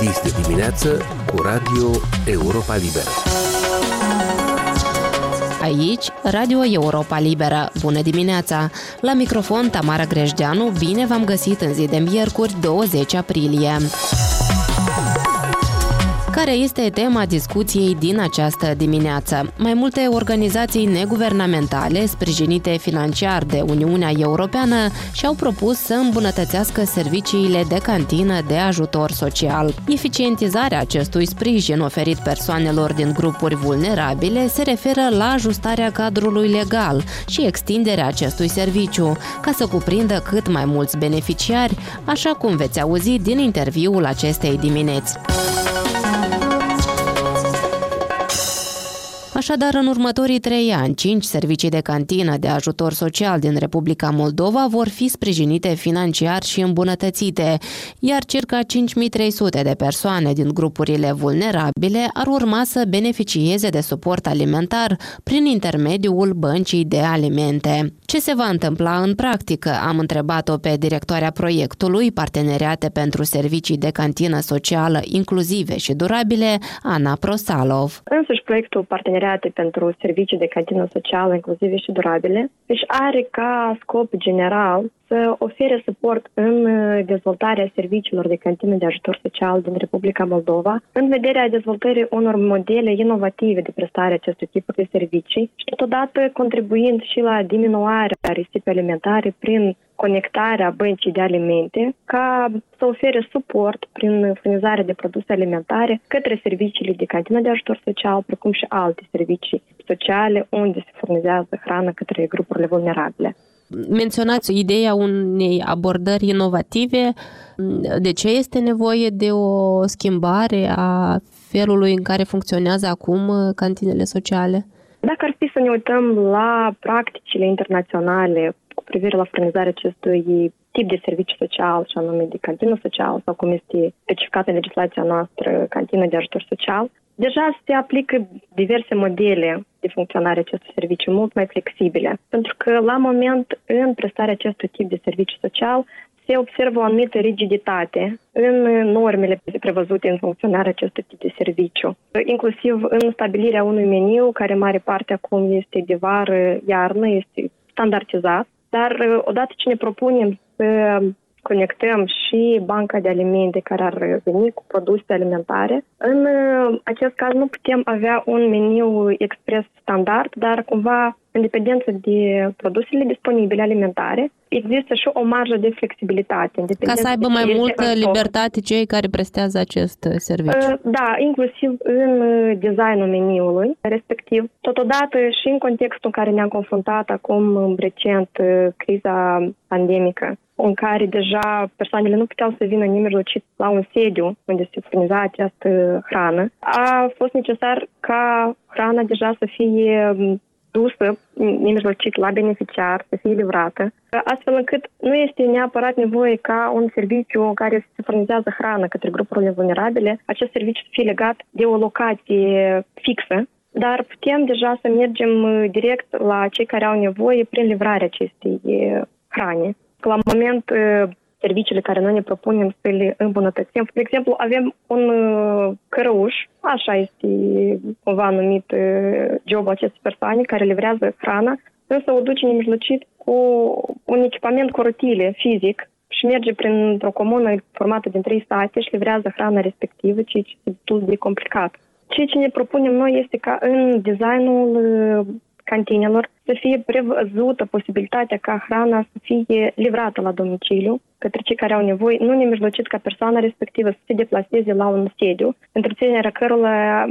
Dis de dimineață cu Radio Europa Liberă. Aici, Radio Europa Liberă. Bună dimineața! La microfon Tamara Grejdeanu, bine v-am găsit în zi de miercuri 20 aprilie care este tema discuției din această dimineață. Mai multe organizații neguvernamentale, sprijinite financiar de Uniunea Europeană, și-au propus să îmbunătățească serviciile de cantină de ajutor social. Eficientizarea acestui sprijin oferit persoanelor din grupuri vulnerabile se referă la ajustarea cadrului legal și extinderea acestui serviciu, ca să cuprindă cât mai mulți beneficiari, așa cum veți auzi din interviul acestei dimineți. Așadar, în următorii trei ani, cinci servicii de cantină de ajutor social din Republica Moldova vor fi sprijinite financiar și îmbunătățite, iar circa 5300 de persoane din grupurile vulnerabile ar urma să beneficieze de suport alimentar prin intermediul băncii de alimente. Ce se va întâmpla în practică? Am întrebat-o pe directoarea proiectului Parteneriate pentru Servicii de Cantină Socială Inclusive și Durabile, Ana Prosalov. Însuși proiectul Parteneriate parteneriate pentru servicii de cantină socială inclusive și durabile, deci are ca scop general să ofere suport în uh, dezvoltarea serviciilor de cantină de ajutor social din Republica Moldova, în vederea dezvoltării unor modele inovative de prestare acestui tip de servicii și totodată contribuind și la diminuarea risipei alimentare prin conectarea băncii de alimente ca să ofere suport prin furnizarea de produse alimentare către serviciile de cantină de ajutor social, precum și alte servicii sociale unde se furnizează hrană către grupurile vulnerabile. Menționați ideea unei abordări inovative. De ce este nevoie de o schimbare a felului în care funcționează acum cantinele sociale? Dacă ar fi să ne uităm la practicile internaționale cu privire la furnizarea acestui tip de serviciu social, și anume de cantină social, sau cum este specificată în legislația noastră, cantină de ajutor social, deja se aplică diverse modele de funcționare acestui serviciu mult mai flexibile. Pentru că, la moment, în prestarea acestui tip de serviciu social, se observă o anumită rigiditate în normele prevăzute în funcționarea acestui tip de serviciu, inclusiv în stabilirea unui meniu, care mare parte acum este de vară, iarnă, este standardizat, dar odată ce ne propunem să conectăm și banca de alimente care ar veni cu produse alimentare. În uh, acest caz nu putem avea un meniu expres standard, dar cumva în dependență de produsele disponibile alimentare, există și o marjă de flexibilitate. Ca să aibă mai multă libertate cei care prestează acest uh, serviciu. Uh, da, inclusiv în designul meniului respectiv. Totodată și în contextul în care ne-am confruntat acum recent criza pandemică, în care deja persoanele nu puteau să vină nemijlocit la un sediu unde se furniza această hrană, a fost necesar ca hrana deja să fie dusă nemijlocit la beneficiar, să fie livrată, astfel încât nu este neapărat nevoie ca un serviciu în care se furnizează hrană către grupurile vulnerabile, acest serviciu să fie legat de o locație fixă, dar putem deja să mergem direct la cei care au nevoie prin livrarea acestei hrane. La moment serviciile care noi ne propunem să le îmbunătățim. De exemplu, avem un cărăuș, așa este cumva numit jobul acestei persoane, care livrează hrana, însă o duce nemijlocit cu un echipament cu rotile fizic și merge printr-o comună formată din trei state și livrează hrana respectivă, ceea ce este destul de complicat. Ceea ce ne propunem noi este ca în designul cantinelor să fie prevăzută posibilitatea ca hrana să fie livrată la domiciliu către cei care au nevoie, nu nemijlocit ca persoana respectivă să se deplaseze la un sediu, întreținerea cărora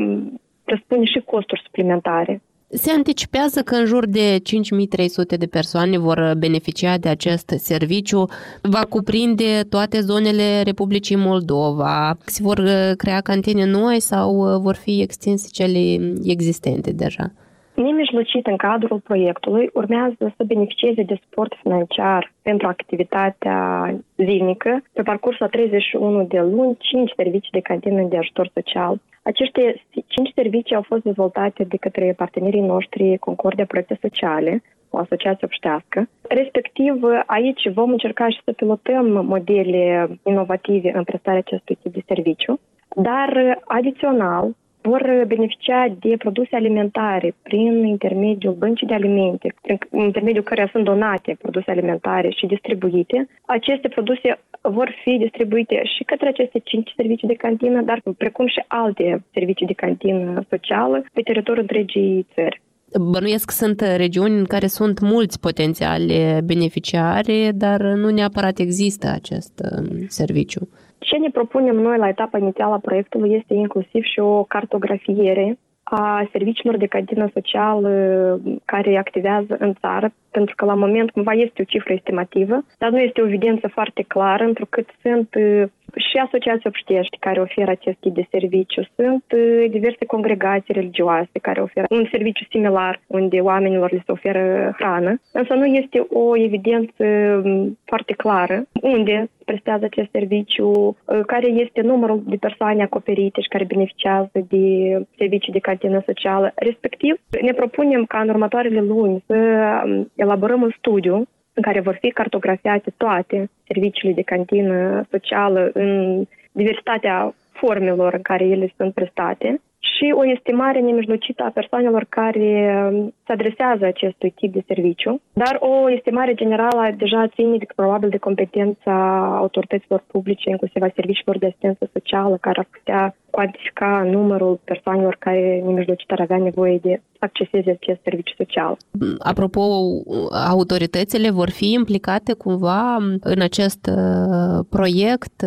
răspune și costuri suplimentare. Se anticipează că în jur de 5300 de persoane vor beneficia de acest serviciu. Va cuprinde toate zonele Republicii Moldova. Se vor crea cantine noi sau vor fi extinse cele existente deja? Nemijlocit în cadrul proiectului urmează să beneficieze de suport financiar pentru activitatea zilnică pe parcursul a 31 de luni, 5 servicii de cantină de ajutor social. Aceste 5 servicii au fost dezvoltate de către partenerii noștri Concordia Proiecte Sociale, o asociație obștească. Respectiv, aici vom încerca și să pilotăm modele inovative în prestarea acestui tip de serviciu. dar adițional vor beneficia de produse alimentare prin intermediul băncii de alimente, prin intermediul căreia sunt donate produse alimentare și distribuite. Aceste produse vor fi distribuite și către aceste cinci servicii de cantină, dar precum și alte servicii de cantină socială pe teritoriul întregii țări. Bănuiesc sunt regiuni în care sunt mulți potențiali beneficiari, dar nu neapărat există acest um, serviciu. Ce ne propunem noi la etapa inițială a proiectului este inclusiv și o cartografiere a serviciilor de cantină socială care activează în țară, pentru că la moment cumva este o cifră estimativă, dar nu este o evidență foarte clară, întrucât sunt și asociații obștești care oferă acest tip de serviciu, sunt diverse congregații religioase care oferă un serviciu similar unde oamenilor le se oferă hrană, însă nu este o evidență foarte clară unde prestează acest serviciu, care este numărul de persoane acoperite și care beneficiază de servicii de cantină socială. Respectiv, ne propunem ca în următoarele luni să elaborăm un studiu în care vor fi cartografiate toate serviciile de cantină socială în diversitatea formelor în care ele sunt prestate și o estimare nemijlocită a persoanelor care um, se adresează acestui tip de serviciu, dar o estimare generală deja ține de, probabil de competența autorităților publice, inclusiv a serviciilor de asistență socială, care ar putea cuantifica numărul persoanelor care nemijlocit ar avea nevoie de acceseze acest serviciu social. Apropo, autoritățile vor fi implicate cumva în acest uh, proiect?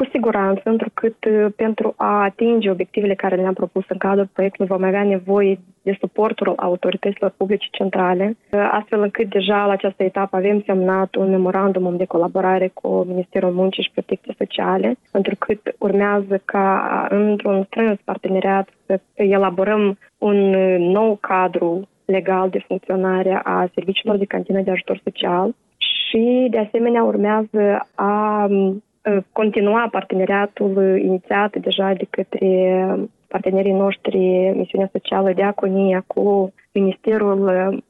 Cu siguranță, întrucât uh, pentru a atinge obiectivele care le-am propus în cadrul proiectului vom avea nevoie de suportul autorităților publice centrale, uh, astfel încât deja la această etapă avem semnat un memorandum de colaborare cu Ministerul Muncii și Protecției Sociale, întrucât urmează ca într-un strâns parteneriat să elaborăm un uh, nou cadru legal de funcționare a serviciilor de cantină de ajutor social și, de asemenea, urmează a continua parteneriatul inițiat deja de către partenerii noștri misiunea socială Diaconia cu Ministerul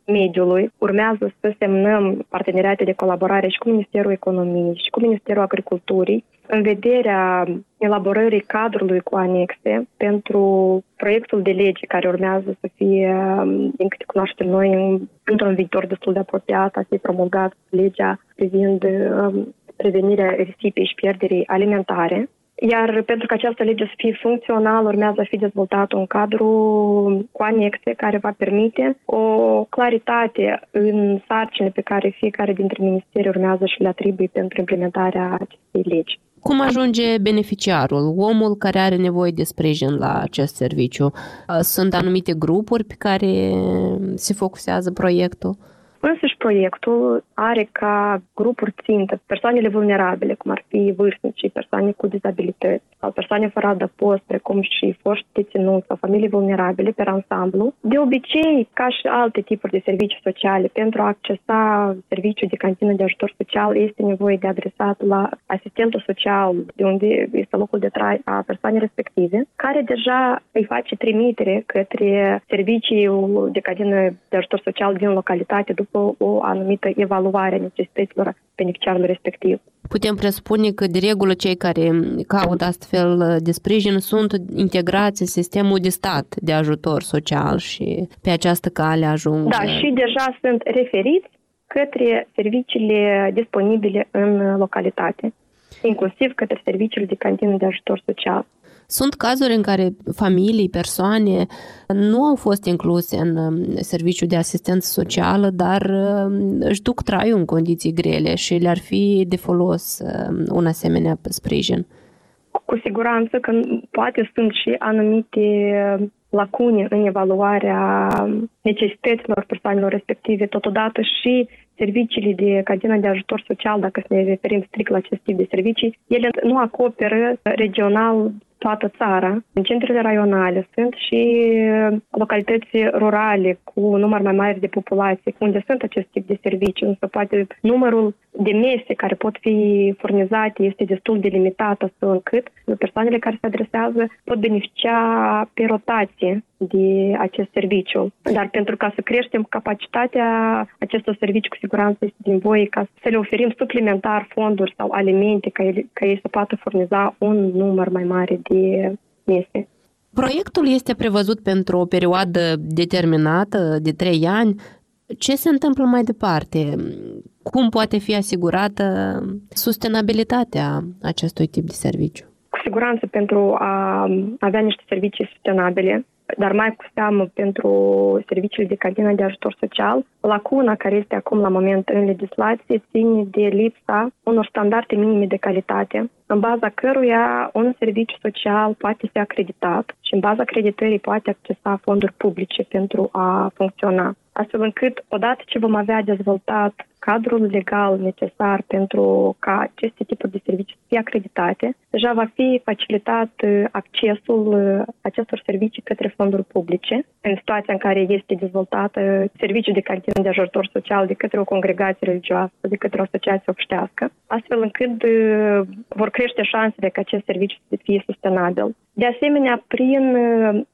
Mediului. Urmează să semnăm parteneriate de colaborare și cu Ministerul Economiei și cu Ministerul Agriculturii în vederea elaborării cadrului cu anexe pentru proiectul de lege care urmează să fie, din câte cunoaștem noi, într-un viitor destul de apropiat, a fi promulgat legea privind prevenirea risipei și pierderii alimentare. Iar pentru că această lege să fie funcțională, urmează să fie dezvoltat un cadru cu anexe care va permite o claritate în sarcine pe care fiecare dintre ministeri urmează și le atribui pentru implementarea acestei legi. Cum ajunge beneficiarul, omul care are nevoie de sprijin la acest serviciu? Sunt anumite grupuri pe care se focusează proiectul? Însăși proiectul are ca grupuri țintă persoanele vulnerabile, cum ar fi vârstnici, persoane cu dizabilități sau persoane fără adăpost, precum și foști deținuți sau familii vulnerabile pe ansamblu. De obicei, ca și alte tipuri de servicii sociale, pentru a accesa serviciul de cantină de ajutor social, este nevoie de adresat la asistentul social, de unde este locul de trai a persoanei respective, care deja îi face trimitere către serviciul de cantină de ajutor social din localitate după după o anumită evaluare a necesităților beneficiarului respectiv. Putem presupune că, de regulă, cei care caută astfel de sprijin sunt integrați în sistemul de stat de ajutor social și pe această cale ajung... Da, și deja sunt referiți către serviciile disponibile în localitate, inclusiv către serviciile de cantină de ajutor social. Sunt cazuri în care familii, persoane nu au fost incluse în um, serviciu de asistență socială, dar um, își duc traiul în condiții grele și le-ar fi de folos um, un asemenea sprijin. Cu siguranță că poate sunt și anumite lacune în evaluarea necesităților persoanelor respective, totodată și serviciile de cadena de ajutor social, dacă ne referim strict la acest tip de servicii, ele nu acoperă regional toată țara. În centrele raionale sunt și uh, localități rurale cu număr mai mare de populație, unde sunt acest tip de servicii, însă poate numărul de mese care pot fi furnizate este destul de limitat, astfel încât persoanele care se adresează pot beneficia pe rotație de acest serviciu. Dar pentru ca să creștem capacitatea acestor servicii, cu siguranță este din voie ca să le oferim suplimentar fonduri sau alimente ca, ele, ca ei să poată furniza un număr mai mare de mese. Proiectul este prevăzut pentru o perioadă determinată, de trei ani. Ce se întâmplă mai departe? Cum poate fi asigurată sustenabilitatea acestui tip de serviciu? Cu siguranță pentru a avea niște servicii sustenabile, dar mai cu seamă pentru serviciile de cantină de ajutor social, lacuna care este acum la moment în legislație ține de lipsa unor standarde minime de calitate, în baza căruia un serviciu social poate fi acreditat și în baza acreditării poate accesa fonduri publice pentru a funcționa astfel încât, odată ce vom avea dezvoltat cadrul legal necesar pentru ca aceste tipuri de servicii să fie acreditate, deja va fi facilitat uh, accesul uh, acestor servicii către fonduri publice, în situația în care este dezvoltată serviciul de cantină de ajutor social de către o congregație religioasă, de către o asociație obștească, astfel încât uh, vor crește șansele ca acest serviciu să fie sustenabil. De asemenea, prin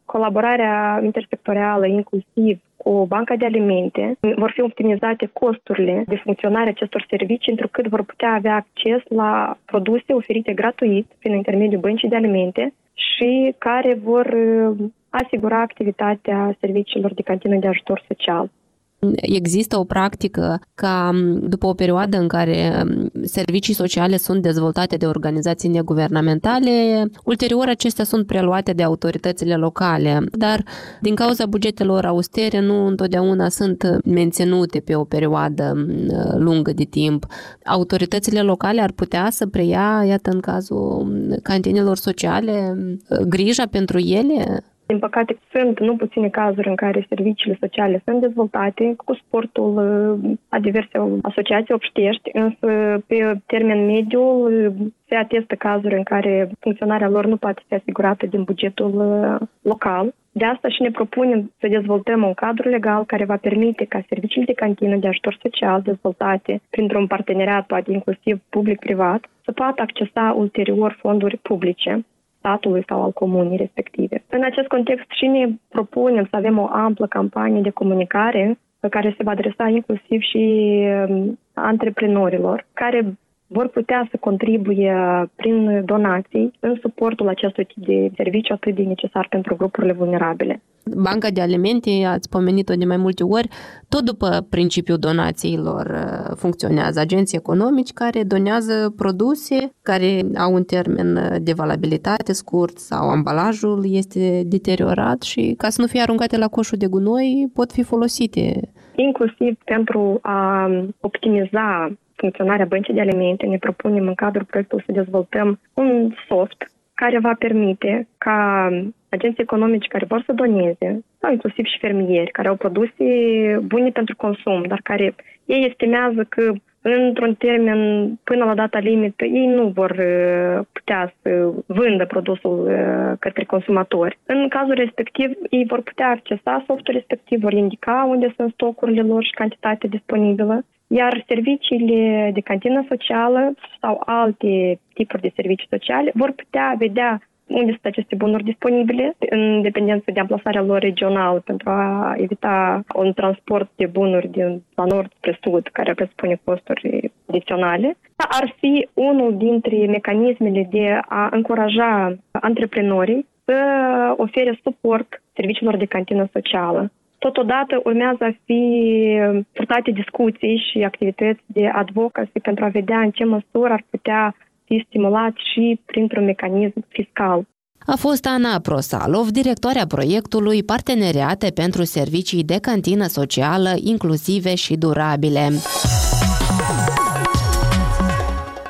colaborarea intersectorială, inclusiv cu banca de alimente, vor fi optimizate costurile de funcționare acestor servicii, întrucât vor putea avea acces la produse oferite gratuit prin intermediul băncii de alimente și care vor uh, asigura activitatea serviciilor de cantină de ajutor social. Există o practică ca după o perioadă în care servicii sociale sunt dezvoltate de organizații neguvernamentale, ulterior acestea sunt preluate de autoritățile locale, dar din cauza bugetelor austere nu întotdeauna sunt menținute pe o perioadă lungă de timp. Autoritățile locale ar putea să preia, iată în cazul cantinelor sociale, grija pentru ele? Din păcate, sunt nu puține cazuri în care serviciile sociale sunt dezvoltate cu sportul a diverse asociații obștești, însă pe termen mediu se atestă cazuri în care funcționarea lor nu poate fi asigurată din bugetul local. De asta și ne propunem să dezvoltăm un cadru legal care va permite ca serviciile de cantină de ajutor social dezvoltate printr-un parteneriat, poate inclusiv public-privat, să poată accesa ulterior fonduri publice statului sau al comunii respective. În acest context și ne propunem să avem o amplă campanie de comunicare pe care se va adresa inclusiv și um, antreprenorilor, care vor putea să contribuie prin donații în suportul acestui tip de serviciu atât de necesar pentru grupurile vulnerabile. Banca de alimente, ați pomenit-o de mai multe ori, tot după principiul donațiilor uh, funcționează agenții economici care donează produse care au un termen de valabilitate scurt sau ambalajul este deteriorat și ca să nu fie aruncate la coșul de gunoi pot fi folosite. Inclusiv pentru a optimiza funcționarea băncii de alimente, ne propunem în cadrul proiectului să dezvoltăm un soft care va permite ca agenții economici care vor să doneze, sau inclusiv și fermieri care au produse bune pentru consum, dar care ei estimează că într-un termen până la data limită ei nu vor uh, putea să vândă produsul uh, către consumatori. În cazul respectiv, ei vor putea accesa softul respectiv, vor indica unde sunt stocurile lor și cantitatea disponibilă iar serviciile de cantină socială sau alte tipuri de servicii sociale vor putea vedea unde sunt aceste bunuri disponibile, în dependență de amplasarea lor regională, pentru a evita un transport de bunuri din la nord spre sud, care presupune costuri adiționale. Ar fi unul dintre mecanismele de a încuraja antreprenorii să ofere suport serviciilor de cantină socială. Totodată urmează a fi purtate discuții și activități de advocacy pentru a vedea în ce măsură ar putea fi stimulat și printr-un mecanism fiscal. A fost Ana Prosalov, directoarea proiectului Parteneriate pentru Servicii de Cantină Socială Inclusive și Durabile.